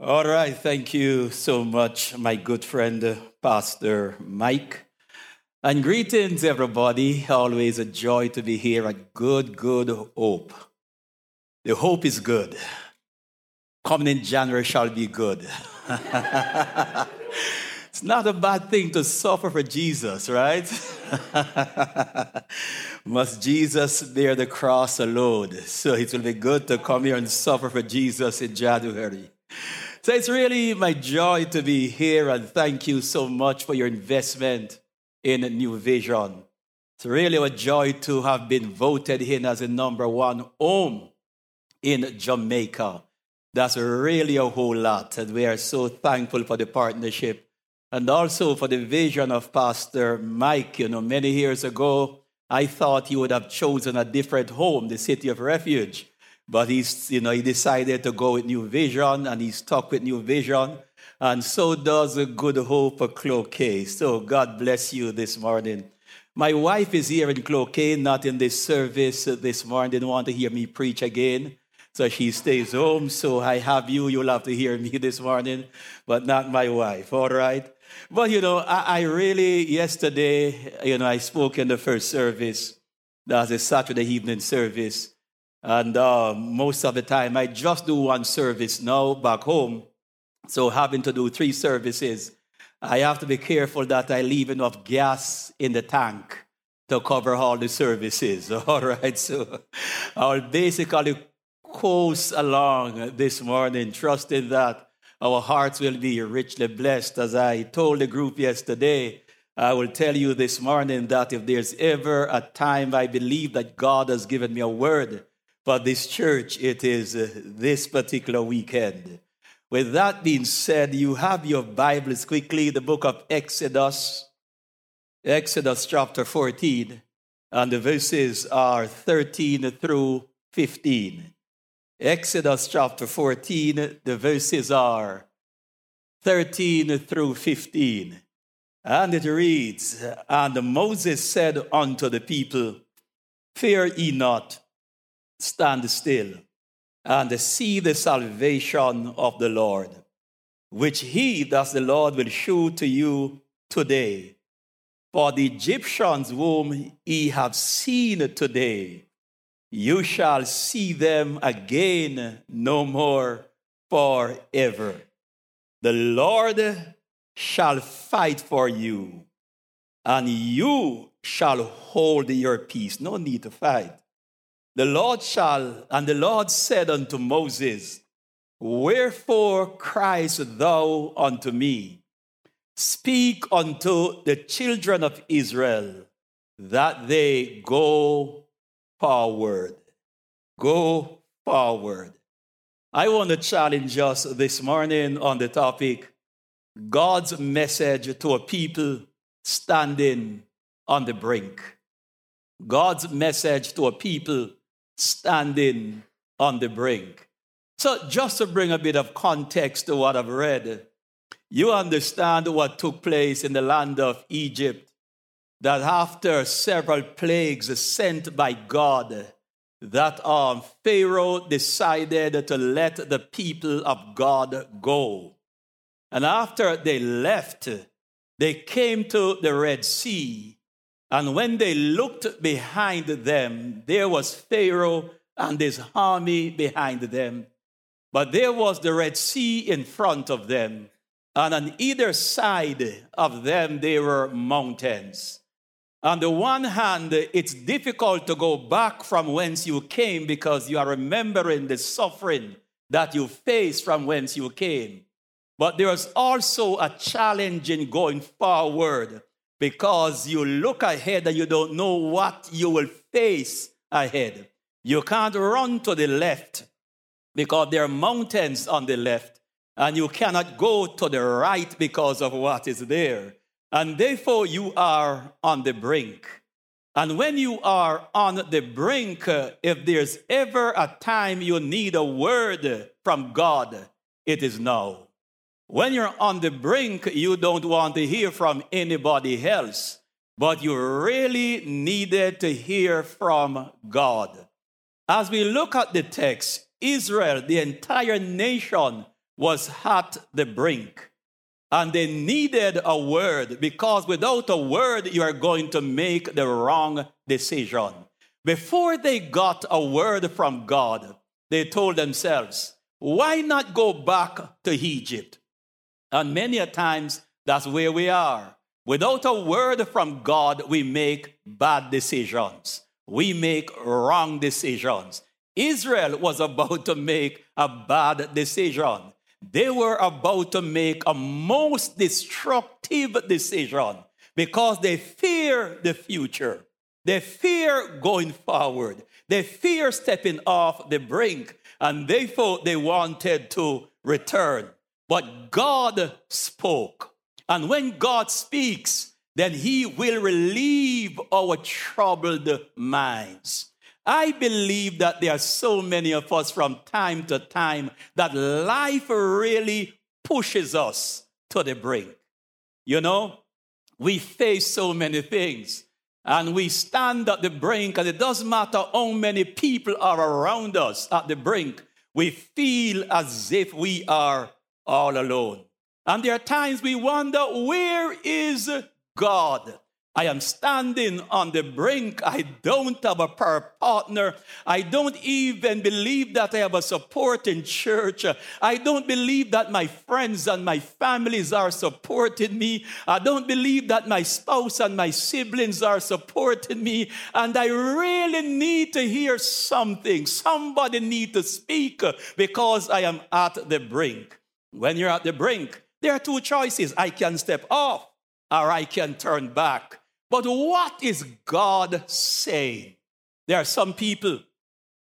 All right, thank you so much, my good friend, Pastor Mike. And greetings, everybody. Always a joy to be here at Good, Good Hope. The hope is good. Coming in January shall be good. it's not a bad thing to suffer for Jesus, right? Must Jesus bear the cross alone? So it will be good to come here and suffer for Jesus in January. So it's really my joy to be here and thank you so much for your investment in New Vision. It's really a joy to have been voted in as the number one home in Jamaica. That's really a whole lot. And we are so thankful for the partnership and also for the vision of Pastor Mike. You know, many years ago, I thought he would have chosen a different home, the City of Refuge. But he's, you know, he decided to go with New Vision and he's stuck with New Vision. And so does a good hope for Cloquet. So God bless you this morning. My wife is here in Cloquet, not in this service this morning. Didn't want to hear me preach again. So she stays home. So I have you. You'll have to hear me this morning, but not my wife. All right. But you know, I, I really, yesterday, you know, I spoke in the first service. That's a Saturday evening service. And uh, most of the time, I just do one service now back home. So, having to do three services, I have to be careful that I leave enough gas in the tank to cover all the services. All right. So, I'll basically coast along this morning, trusting that our hearts will be richly blessed. As I told the group yesterday, I will tell you this morning that if there's ever a time I believe that God has given me a word, for this church, it is uh, this particular weekend. With that being said, you have your Bibles quickly, the book of Exodus, Exodus chapter 14, and the verses are 13 through 15. Exodus chapter 14, the verses are 13 through 15. And it reads, And Moses said unto the people, Fear ye not stand still and see the salvation of the Lord, which he, thus the Lord, will show to you today. For the Egyptians whom ye have seen today, you shall see them again no more forever. The Lord shall fight for you, and you shall hold your peace. No need to fight. The Lord shall, and the Lord said unto Moses, Wherefore criest thou unto me? Speak unto the children of Israel that they go forward. Go forward. I want to challenge us this morning on the topic God's message to a people standing on the brink. God's message to a people standing on the brink. So, just to bring a bit of context to what I've read, you understand what took place in the land of Egypt. That after several plagues sent by God, that um, Pharaoh decided to let the people of God go. And after they left, they came to the Red Sea and when they looked behind them, there was Pharaoh and his army behind them. But there was the Red Sea in front of them. And on either side of them, there were mountains. On the one hand, it's difficult to go back from whence you came because you are remembering the suffering that you faced from whence you came. But there is also a challenge in going forward because you look ahead and you don't know what you will face ahead. You can't run to the left because there are mountains on the left, and you cannot go to the right because of what is there. And therefore, you are on the brink. And when you are on the brink, if there's ever a time you need a word from God, it is now. When you're on the brink, you don't want to hear from anybody else, but you really needed to hear from God. As we look at the text, Israel, the entire nation, was at the brink and they needed a word because without a word, you are going to make the wrong decision. Before they got a word from God, they told themselves, why not go back to Egypt? And many a times, that's where we are. Without a word from God, we make bad decisions. We make wrong decisions. Israel was about to make a bad decision. They were about to make a most destructive decision because they fear the future. They fear going forward. They fear stepping off the brink and thought they wanted to return. But God spoke. And when God speaks, then he will relieve our troubled minds. I believe that there are so many of us from time to time that life really pushes us to the brink. You know, we face so many things and we stand at the brink, and it doesn't matter how many people are around us at the brink, we feel as if we are all alone. And there are times we wonder, where is God? I am standing on the brink. I don't have a prayer partner. I don't even believe that I have a supporting church. I don't believe that my friends and my families are supporting me. I don't believe that my spouse and my siblings are supporting me. And I really need to hear something. Somebody need to speak because I am at the brink. When you're at the brink, there are two choices. I can step off or I can turn back. But what is God saying? There are some people,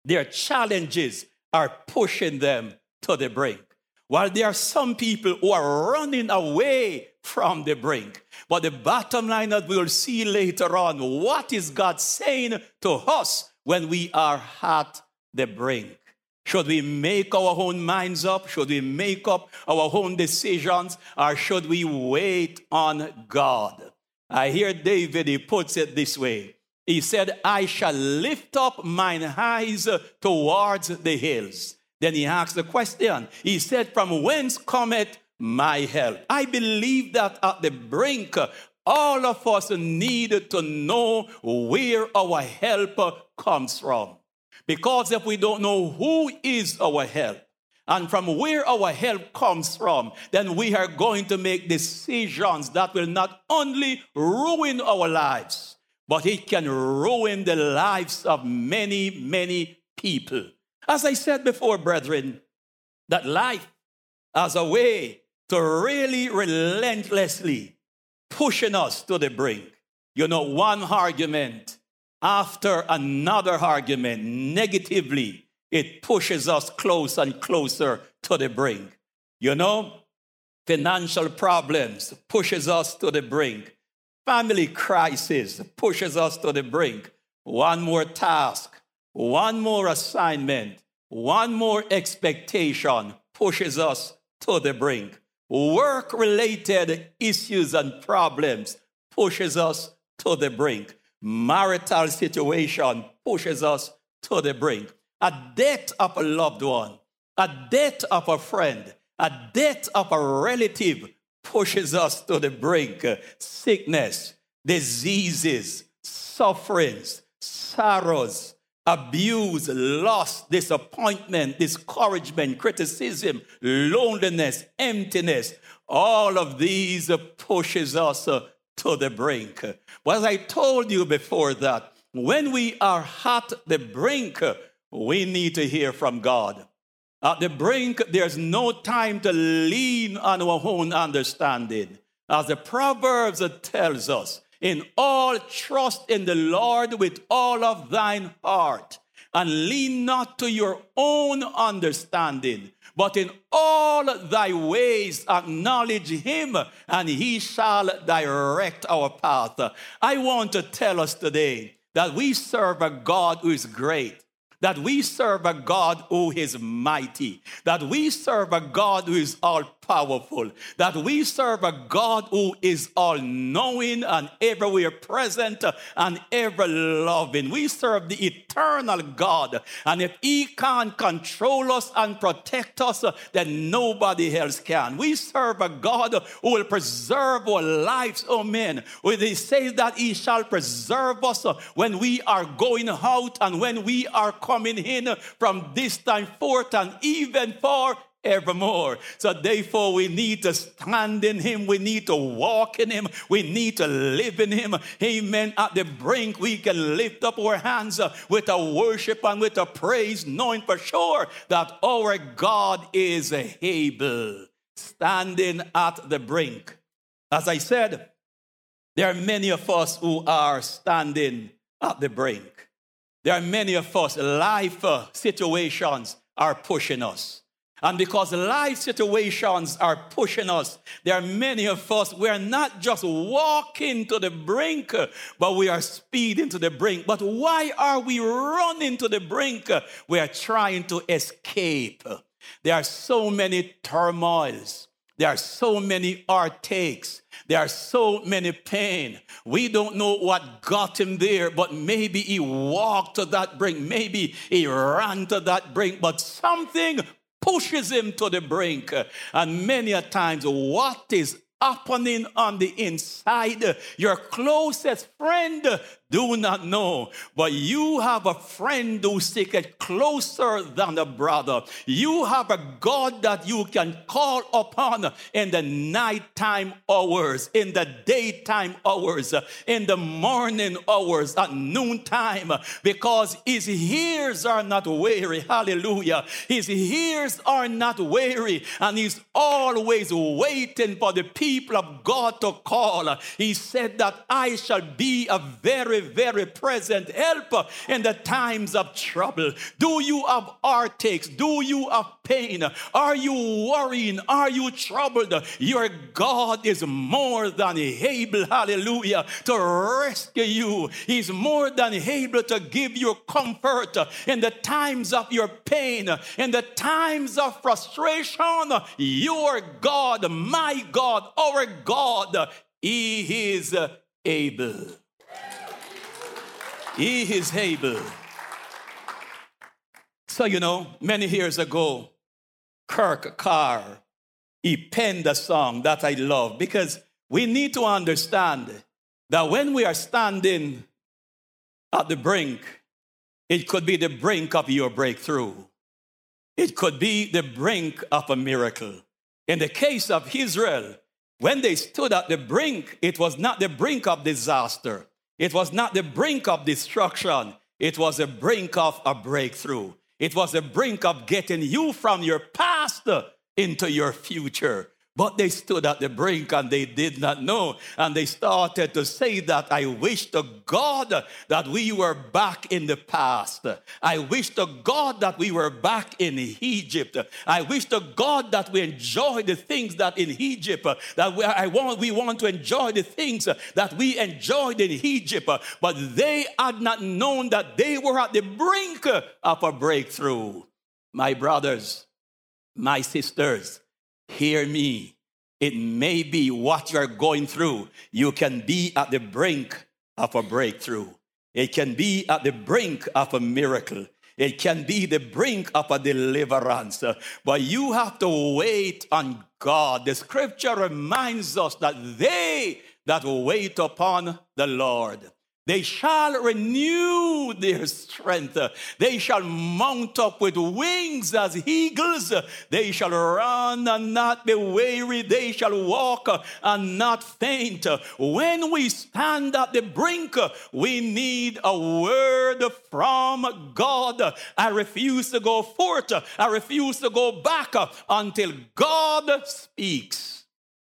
their challenges are pushing them to the brink. While there are some people who are running away from the brink. But the bottom line that we'll see later on, what is God saying to us when we are at the brink? Should we make our own minds up? Should we make up our own decisions? Or should we wait on God? I hear David, he puts it this way. He said, I shall lift up mine eyes towards the hills. Then he asked the question. He said, From whence cometh my help? I believe that at the brink, all of us need to know where our help comes from. Because if we don't know who is our help, and from where our help comes from, then we are going to make decisions that will not only ruin our lives, but it can ruin the lives of many, many people. As I said before, brethren, that life as a way to really relentlessly pushing us to the brink. You know, one argument after another argument negatively it pushes us close and closer to the brink. You know, financial problems pushes us to the brink. Family crisis pushes us to the brink. One more task, one more assignment, one more expectation pushes us to the brink. Work related issues and problems pushes us to the brink. Marital situation pushes us to the brink a death of a loved one, a death of a friend, a death of a relative pushes us to the brink. Sickness, diseases, sufferings, sorrows, abuse, loss, disappointment, discouragement, criticism, loneliness, emptiness. All of these pushes us to the brink. But as I told you before that, when we are at the brink, we need to hear from God. At the brink, there's no time to lean on our own understanding. As the Proverbs tells us, in all trust in the Lord with all of thine heart, and lean not to your own understanding, but in all thy ways acknowledge him, and he shall direct our path. I want to tell us today that we serve a God who is great that we serve a God who is mighty, that we serve a God who is all powerful that we serve a God who is all knowing and everywhere present and ever loving. We serve the eternal God. And if He can't control us and protect us, then nobody else can. We serve a God who will preserve our lives. Oh, man. When He says that He shall preserve us when we are going out and when we are coming in from this time forth and even for evermore. So therefore, we need to stand in Him. We need to walk in Him. We need to live in Him. Amen. At the brink, we can lift up our hands uh, with a worship and with a praise, knowing for sure that our God is able. Standing at the brink. As I said, there are many of us who are standing at the brink. There are many of us, life uh, situations are pushing us. And because life situations are pushing us, there are many of us, we are not just walking to the brink, but we are speeding to the brink. But why are we running to the brink? We are trying to escape. There are so many turmoils. There are so many heartaches. There are so many pain. We don't know what got him there, but maybe he walked to that brink. Maybe he ran to that brink, but something pushes him to the brink. And many a times, what is happening on the inside, your closest friend do not know. But you have a friend who it closer than a brother. You have a God that you can call upon in the nighttime hours, in the daytime hours, in the morning hours, at noontime, because his ears are not weary. Hallelujah. His ears are not weary, and he's always waiting for the people of God to call. He said that I shall be a very very present help in the times of trouble. Do you have heartaches? Do you have pain? Are you worrying? Are you troubled? Your God is more than able, hallelujah, to rescue you. He's more than able to give you comfort in the times of your pain, in the times of frustration. Your God, my God, our God, He is able. He is able. So, you know, many years ago, Kurt Carr, he penned a song that I love because we need to understand that when we are standing at the brink, it could be the brink of your breakthrough. It could be the brink of a miracle. In the case of Israel, when they stood at the brink, it was not the brink of disaster. It was not the brink of destruction, it was the brink of a breakthrough. It was the brink of getting you from your past into your future. But they stood at the brink and they did not know. And they started to say that I wish to God that we were back in the past. I wish to God that we were back in Egypt. I wish to God that we enjoy the things that in Egypt, that we, I want, we want to enjoy the things that we enjoyed in Egypt. But they had not known that they were at the brink of a breakthrough. My brothers, my sisters, Hear me. It may be what you're going through. You can be at the brink of a breakthrough. It can be at the brink of a miracle. It can be the brink of a deliverance. But you have to wait on God. The scripture reminds us that they that wait upon the Lord they shall renew their strength. They shall mount up with wings as eagles. They shall run and not be weary. They shall walk and not faint. When we stand at the brink, we need a word from God. I refuse to go forth. I refuse to go back until God speaks.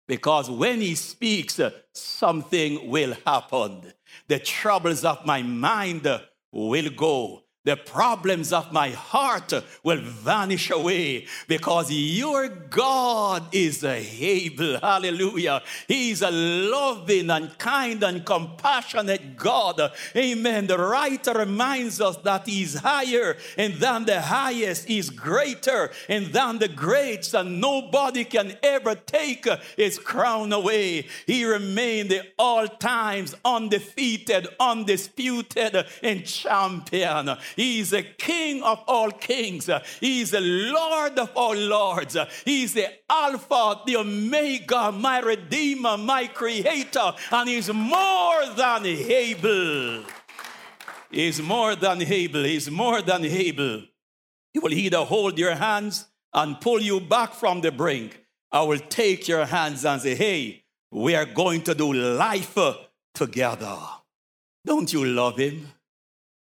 Because when He speaks, uh, something will happen the troubles of my mind will go. The problems of my heart will vanish away because your God is able. Hallelujah. He's a loving and kind and compassionate God. Amen. The writer reminds us that He's higher and than the highest, He's greater and than the greats, and nobody can ever take His crown away. He remained at all times undefeated, undisputed, and champion. He's the King of all kings. He's the Lord of all lords. He's the Alpha, the Omega, my Redeemer, my Creator, and He's more than able. He's more than able. He's more than able. He will either hold your hands and pull you back from the brink. I will take your hands and say, hey, we are going to do life together. Don't you love him?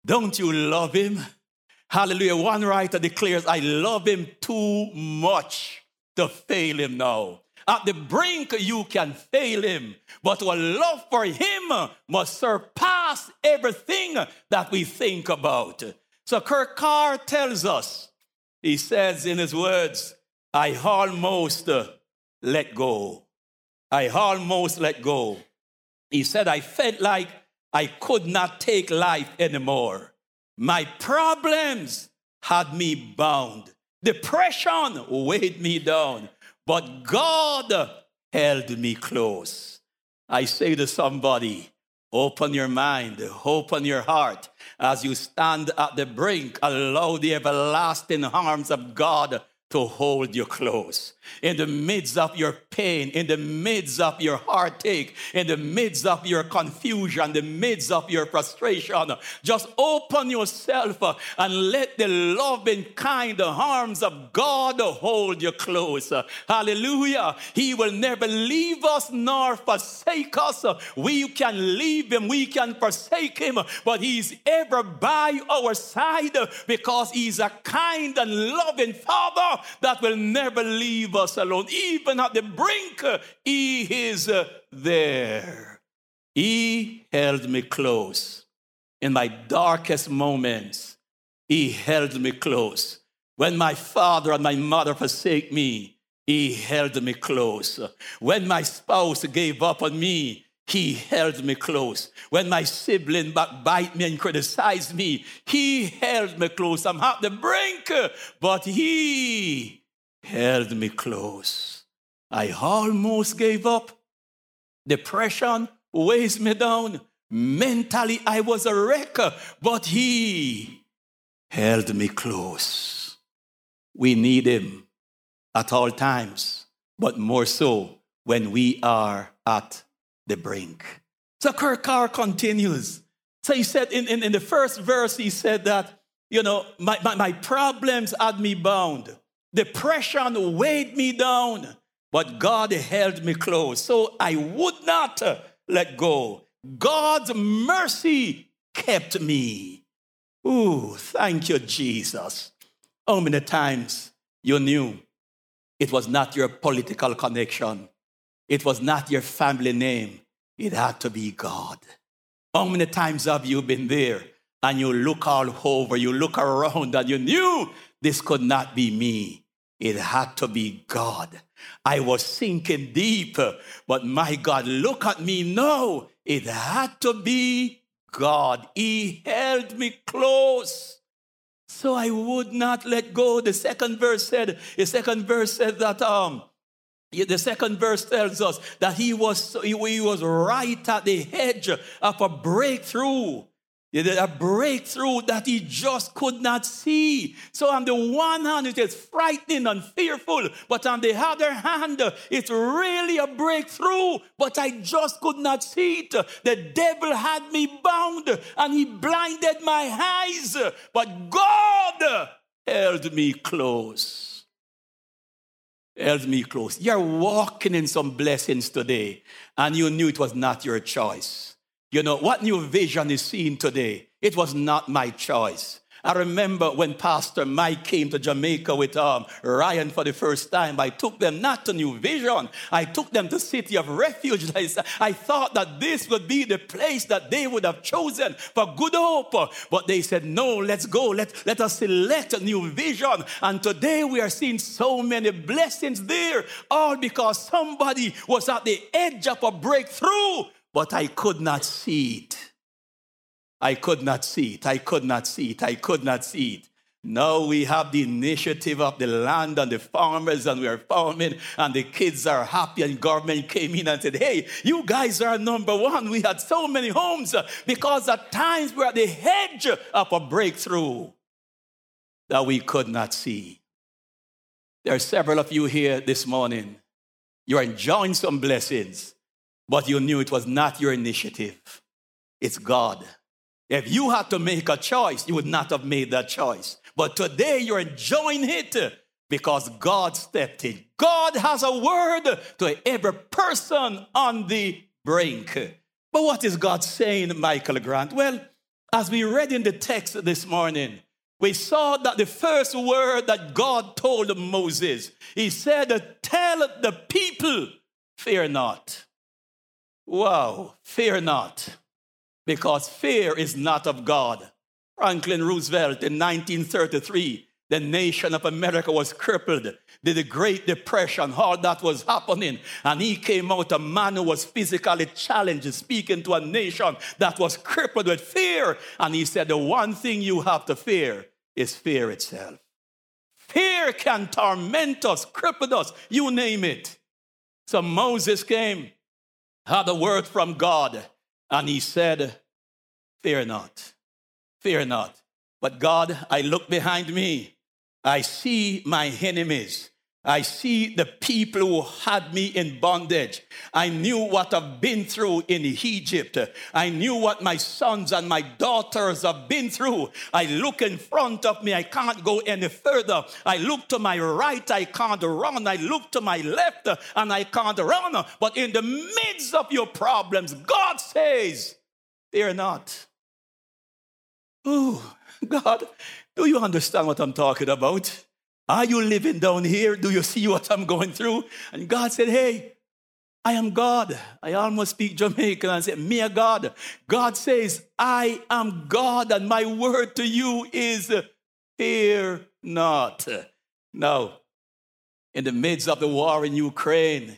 Don't you love him? Hallelujah. One writer declares, I love him too much to fail him now. At the brink, you can fail him, but our love for him must surpass everything that we think about. So Kurt Carr tells us, he says in his words, I almost uh, let go. I almost let go. He said, I felt like I could not take life anymore. My problems had me bound. Depression weighed me down, but God held me close. I say to somebody, open your mind, open your heart. As you stand at the brink, allow the everlasting arms of God to hold you close. In the midst of your pain, in the midst of your heartache, in the midst of your confusion, the midst of your frustration, just open yourself and let the loving, kind arms of God hold you close. Hallelujah. He will never leave us nor forsake us. We can leave him, we can forsake him, but he's ever by our side because he's a kind and loving Father that will never leave us alone. Even at the brink, uh, He is uh, there. He held me close. In my darkest moments, He held me close. When my father and my mother forsake me, He held me close. When my spouse gave up on me, he held me close. When my sibling backbite me and criticize me, he held me close. I'm at the brink, but he held me close. I almost gave up. Depression weighs me down. Mentally, I was a wreck, but he held me close. We need him at all times, but more so when we are at the brink. So Kurt Carr continues. So he said in, in, in the first verse, he said that, you know, my, my, my problems had me bound. Depression weighed me down, but God held me close. So I would not let go. God's mercy kept me. Ooh, thank you, Jesus. How many times you knew it was not your political connection? It was not your family name. It had to be God. How many times have you been there and you look all over, you look around and you knew this could not be me? It had to be God. I was sinking deep, but my God, look at me now. It had to be God. He held me close. So I would not let go. The second verse said, the second verse said that um the second verse tells us that he was, he was right at the edge of a breakthrough. A breakthrough that he just could not see. So, on the one hand, it is frightening and fearful, but on the other hand, it's really a breakthrough, but I just could not see it. The devil had me bound and he blinded my eyes, but God held me close held me close. You're walking in some blessings today, and you knew it was not your choice. You know, what new vision is seen today? It was not my choice. I remember when Pastor Mike came to Jamaica with um, Ryan for the first time, I took them not to New Vision, I took them to City of Refuge. I, thought that this would be the place that they would have chosen for good hope. But they said, no, let's go. Let, let us select a New Vision. And today we are seeing so many blessings there, all because somebody was at the edge of a breakthrough, but I could not see it. I could not see it. I could not see it. I could not see it. Now we have the initiative of the land and the farmers, and we are farming, and the kids are happy. And government came in and said, Hey, you guys are number one. We had so many homes because at times we're at the edge of a breakthrough that we could not see. There are several of you here this morning. You're enjoying some blessings, but you knew it was not your initiative, it's God. If you had to make a choice, you would not have made that choice. But today you're enjoying it because God stepped in. God has a word to every person on the brink. But what is God saying, Michael Grant? Well, as we read in the text this morning, we saw that the first word that God told Moses, he said, Tell the people, fear not. Wow, fear not because fear is not of God. Franklin Roosevelt in 1933, the nation of America was crippled. The Great Depression, all that was happening. And he came out a man who was physically challenged, speaking to a nation that was crippled with fear. And he said, The one thing you have to fear is fear itself. Fear can torment us, cripple us, you name it. So Moses came, had a word from God, and he said, Fear not, fear not. But God, I look behind me. I see my enemies. I see the people who had me in bondage. I knew what I've been through in Egypt. I knew what my sons and my daughters have been through. I look in front of me, I can't go any further. I look to my right, I can't run. I look to my left, and I can't run. But in the midst of your problems, God says, Fear not. Ooh, God, do you understand what I'm talking about? Are you living down here? Do you see what I'm going through? And God said, Hey, I am God. I almost speak Jamaican and say, Me a God. God says, I am God, and my word to you is fear not. Now, in the midst of the war in Ukraine,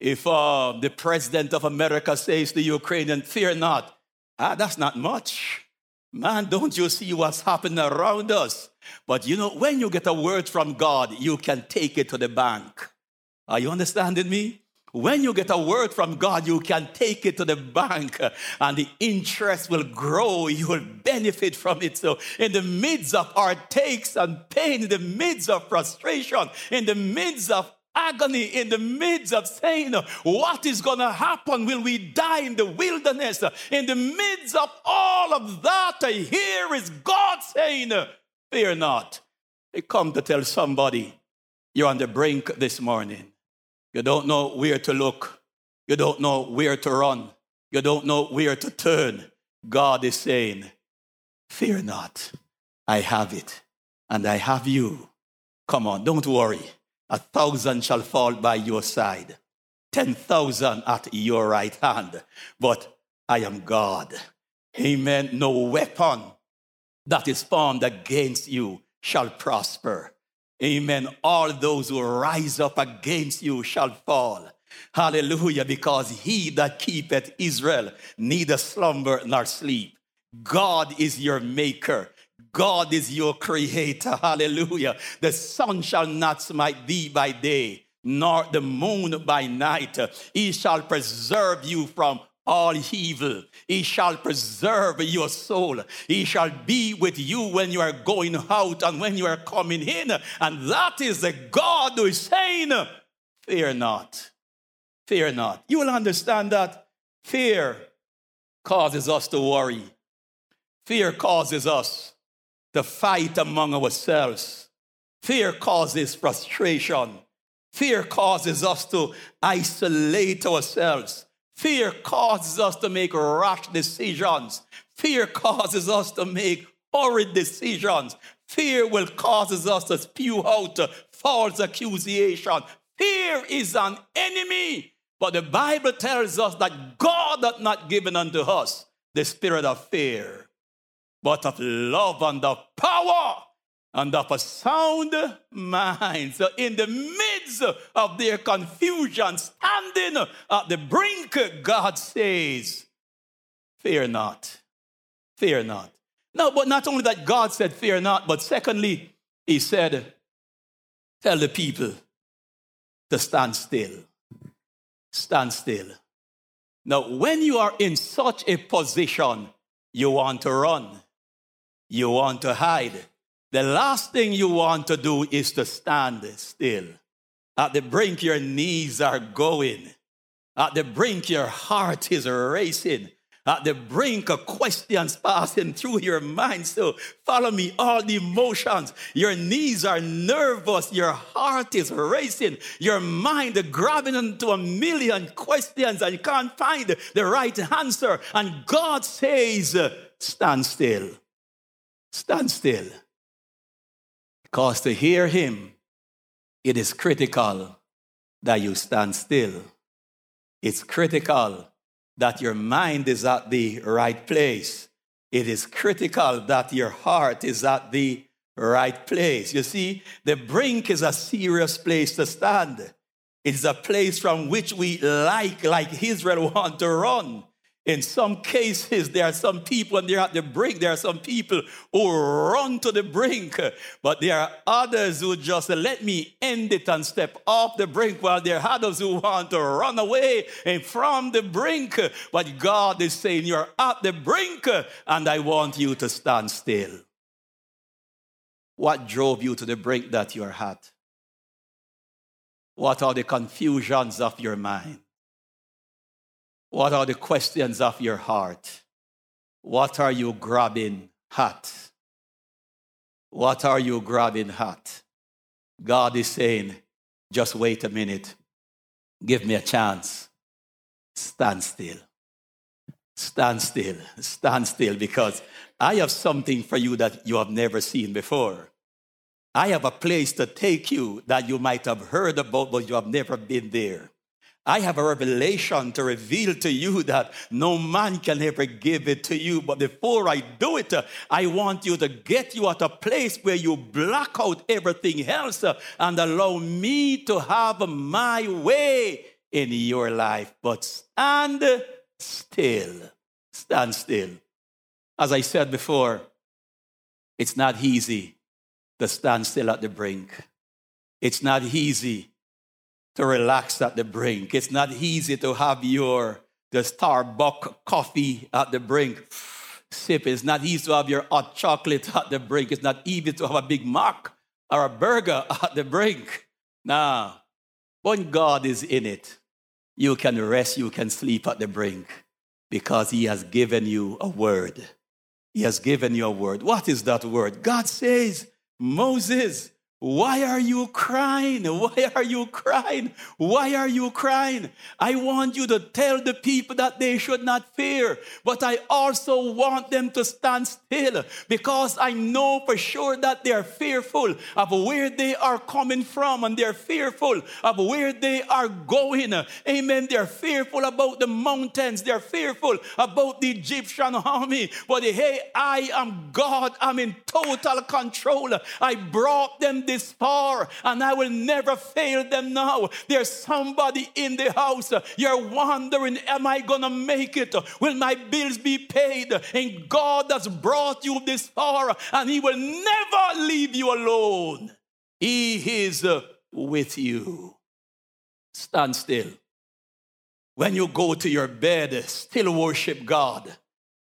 if uh, the president of America says to Ukrainian, fear not, ah, that's not much. Man, don't you see what's happening around us? But you know, when you get a word from God, you can take it to the bank. Are you understanding me? When you get a word from God, you can take it to the bank uh, and the interest will grow. You will benefit from it. So, in the midst of our takes and pain, in the midst of frustration, in the midst of agony in the midst of saying, What is going to happen? Will we die in the wilderness? In the midst of all of that, here is God saying, Fear not. I come to tell somebody you're on the brink this morning. You don't know where to look, you don't know where to run, you don't know where to turn. God is saying, Fear not. I have it, and I have you. Come on, don't worry. A thousand shall fall by your side, 10,000 at your right hand, but I am God. Amen. No weapon that is formed against you shall prosper. Amen. All those who rise up against you shall fall. Hallelujah. Because he that keepeth Israel neither slumber nor sleep. God is your maker. God is your creator. Hallelujah. The sun shall not smite thee by day, nor the moon by night. He shall preserve you from all evil. He shall preserve your soul. He shall be with you when you are going out and when you are coming in. And that is the God who is saying, Fear not. Fear not. You will understand that fear causes us to worry. Fear causes us to fight among ourselves. Fear causes frustration. Fear causes us to isolate ourselves. Fear causes us to make rash decisions. Fear causes us to make horrid decisions. Fear will cause us to spew out false accusation. Fear is an enemy. But the Bible tells us that God hath not given unto us the spirit of fear, but of love and of power and of a sound mind. So, in the midst of their confusion, standing at the brink, God says, Fear not, fear not. No, but not only that God said, Fear not, but secondly, He said, Tell the people to stand still. Stand still. Now, when you are in such a position, you want to run, you want to hide the last thing you want to do is to stand still. At the brink, your knees are going. At the brink, your heart is racing. At the brink questions passing through your mind. So follow me, all the emotions. Your knees are nervous. Your heart is racing. Your mind grabbing into a million questions and you can't find the right answer. And God says, stand still. Stand still. Because to hear him, it is critical that you stand still. It's critical that your mind is at the right place. It is critical that your heart is at the right place. You see, the brink is a serious place to stand. It's a place from which we like, like Israel, want to run. In some cases, there are some people, and they're at the brink, there are some people who run to the brink, but there are others who just let me end it and step off the brink, while there are others who want to run away and from the brink. But God is saying, You're at the brink, and I want you to stand still. What drove you to the brink that you're at? What are the confusions of your mind? What are the questions of your heart? What are you grabbing at? What are you grabbing at? God is saying, just wait a minute. Give me a chance. Stand still. Stand still. Stand still because I have something for you that you have never seen before. I have a place to take you that you might have heard about, but you have never been there. I have a revelation to reveal to you that no man can ever give it to you. But before I do it, I want you to get you at a place where you block out everything else and allow me to have my way in your life. But stand still. Stand still. As I said before, it's not easy to stand still at the brink. It's not easy to relax at the brink. It's not easy to have your the Starbucks coffee at the brink. Sip. It's not easy to have your hot chocolate at the brink. It's not easy to have a Big Mac or a burger at the brink. Now, when God is in it, you can rest, you can sleep at the brink because He has given you a word. He has given you a word. What is that word? God says, Moses, why are you crying? Why are you crying? Why are you crying? I want you to tell the people that they should not fear, but I also want them to stand still because I know for sure that they're fearful of where they are coming from and they're fearful of where they are going. Amen. They're fearful about the mountains, they're fearful about the Egyptian army. But hey, I am God, I'm in total control. I brought them this far and I will never fail them now. There's somebody in the house. You're wondering, am I going to make it? Will my bills be paid? And God has brought you this far and He will never leave you alone. He is with you. Stand still. When you go to your bed, still worship God.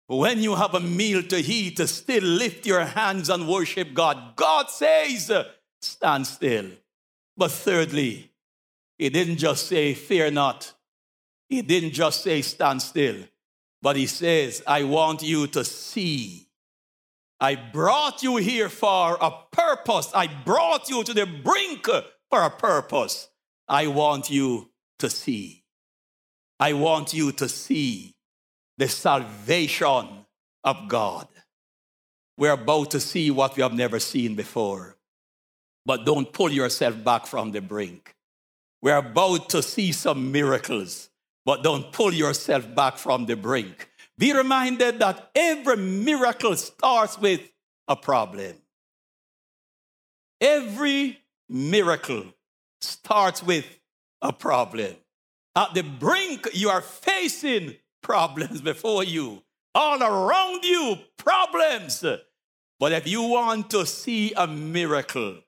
When you have a meal to eat, still lift your hands and worship God. God says, stand still. But thirdly, he didn't just say, fear not. He didn't just say, stand still. But he says, I want you to see. I brought you here for a purpose. I brought you to the brink for a purpose. I want you to see. I want you to see the salvation of God. we're about to see what we have never seen before. But don't pull yourself back from the brink. We're about to see some miracles, but don't pull yourself back from the brink. Be reminded that every miracle starts with a problem. Every miracle starts with a problem. At the brink, you are facing problems before you. All around you, problems. But if you want to see a miracle,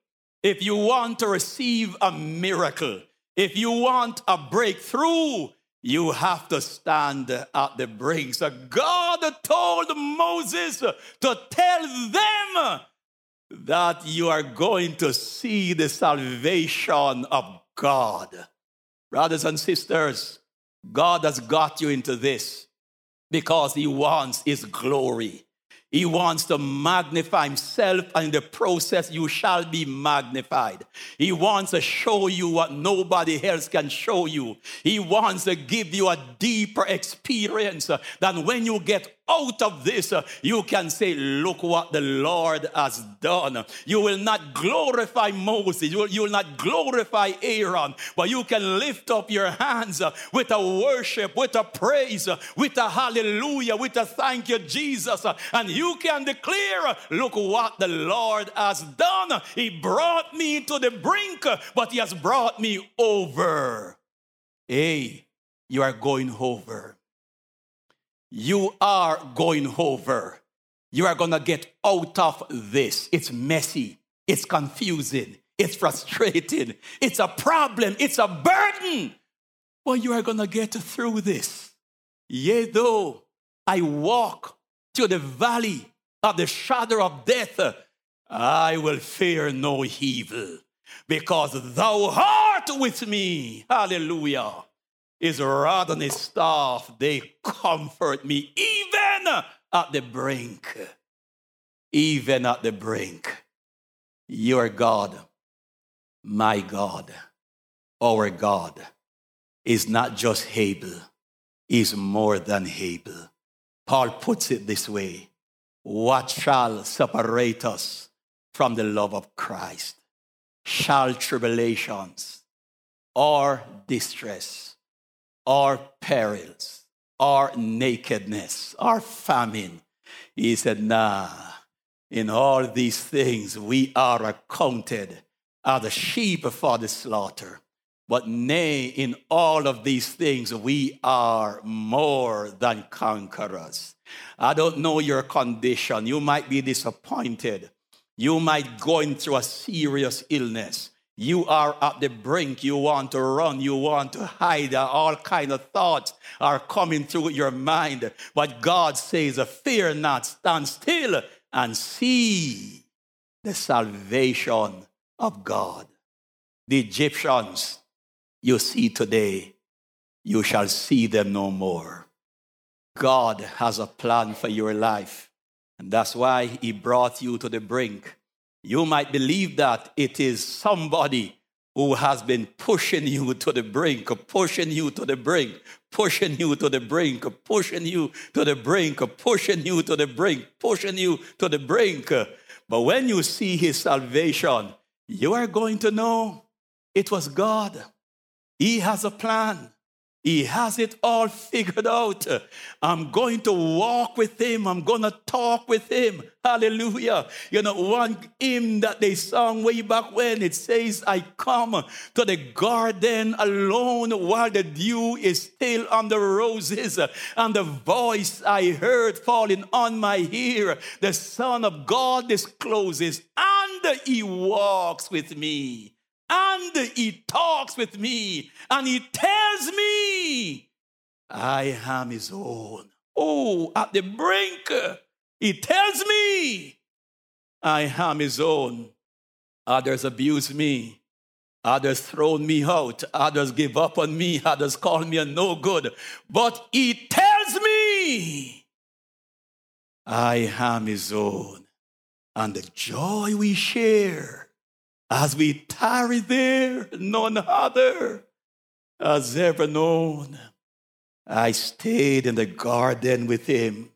if you want to receive a miracle, if you want a breakthrough, you have to stand at the brink. So God told Moses to tell them that you are going to see the salvation of God. Brothers and sisters, God has got you into this because He wants His glory. He wants to magnify himself, and in the process, you shall be magnified. He wants to show you what nobody else can show you. He wants to give you a deeper experience than when you get out of this, uh, you can say, Look what the Lord has done. You will not glorify Moses, you will, you will not glorify Aaron, but you can lift up your hands uh, with a worship, with a praise, uh, with a hallelujah, with a thank you, Jesus. And you can declare, Look what the Lord has done. He brought me to the brink, but He has brought me over. Hey, you are going over you are going over. You are going to get out of this. It's messy, it's confusing, it's frustrating, it's a problem, it's a burden. But you are going to get through this. Yea, though I walk to the valley of the shadow of death, I will fear no evil because thou art with me. Hallelujah. His rod and his staff, they comfort me even at the brink. Even at the brink. Your God, my God, our God, is not just able, is more than able. Paul puts it this way What shall separate us from the love of Christ? Shall tribulations or distress? Our perils, our nakedness, our famine. He said, Nah, in all these things we are accounted as the sheep for the slaughter. But nay, in all of these things, we are more than conquerors. I don't know your condition. You might be disappointed. You might going through a serious illness. You are at the brink. You want to run. You want to hide. All kind of thoughts are coming through your mind. But God says, fear not, stand still and see the salvation of God. The Egyptians you see today, you shall see them no more. God has a plan for your life. And that's why he brought you to the brink you might believe that it is somebody who has been pushing you to the brink, pushing you to the brink, pushing you to the brink, pushing you to the brink, pushing you to the brink, pushing you to the brink. But when you see his salvation, you are going to know it was God. He has a plan. He has it all figured out. I'm going to walk with him. I'm going to talk with him. Hallelujah. You know, one hymn that they sung way back when it says, I come to the garden alone while the dew is still on the roses. And the voice I heard falling on my ear, the Son of God discloses, and he walks with me and he talks with me and he tells me I am his own. Oh, at the brink, he tells me I am his own. Others abuse me. Others throw me out. Others give up on me. Others call me a no good. But he tells me I am his own. And the joy we share as we tarry there, none other has ever known. I stayed in the garden with him.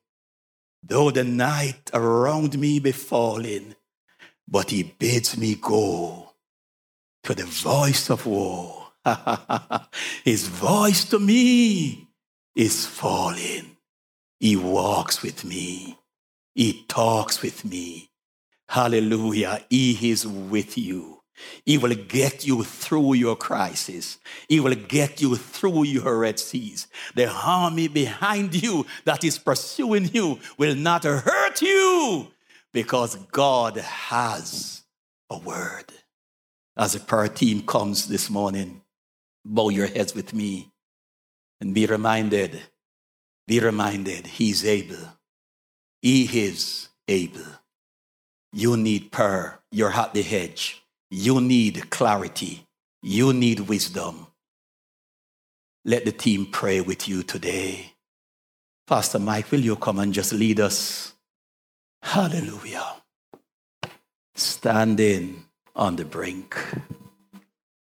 Though the night around me be falling, but he bids me go to the voice of war. His voice to me is falling. He walks with me. He talks with me. Hallelujah. He is with you. He will get you through your crisis. He will get you through your Red Seas. The army behind you that is pursuing you will not hurt you because God has a word. As a prayer team comes this morning, bow your heads with me and be reminded, be reminded, He's able. He is able. You need prayer. You're at the hedge. You need clarity. You need wisdom. Let the team pray with you today. Pastor Mike, will you come and just lead us? Hallelujah. Standing on the brink.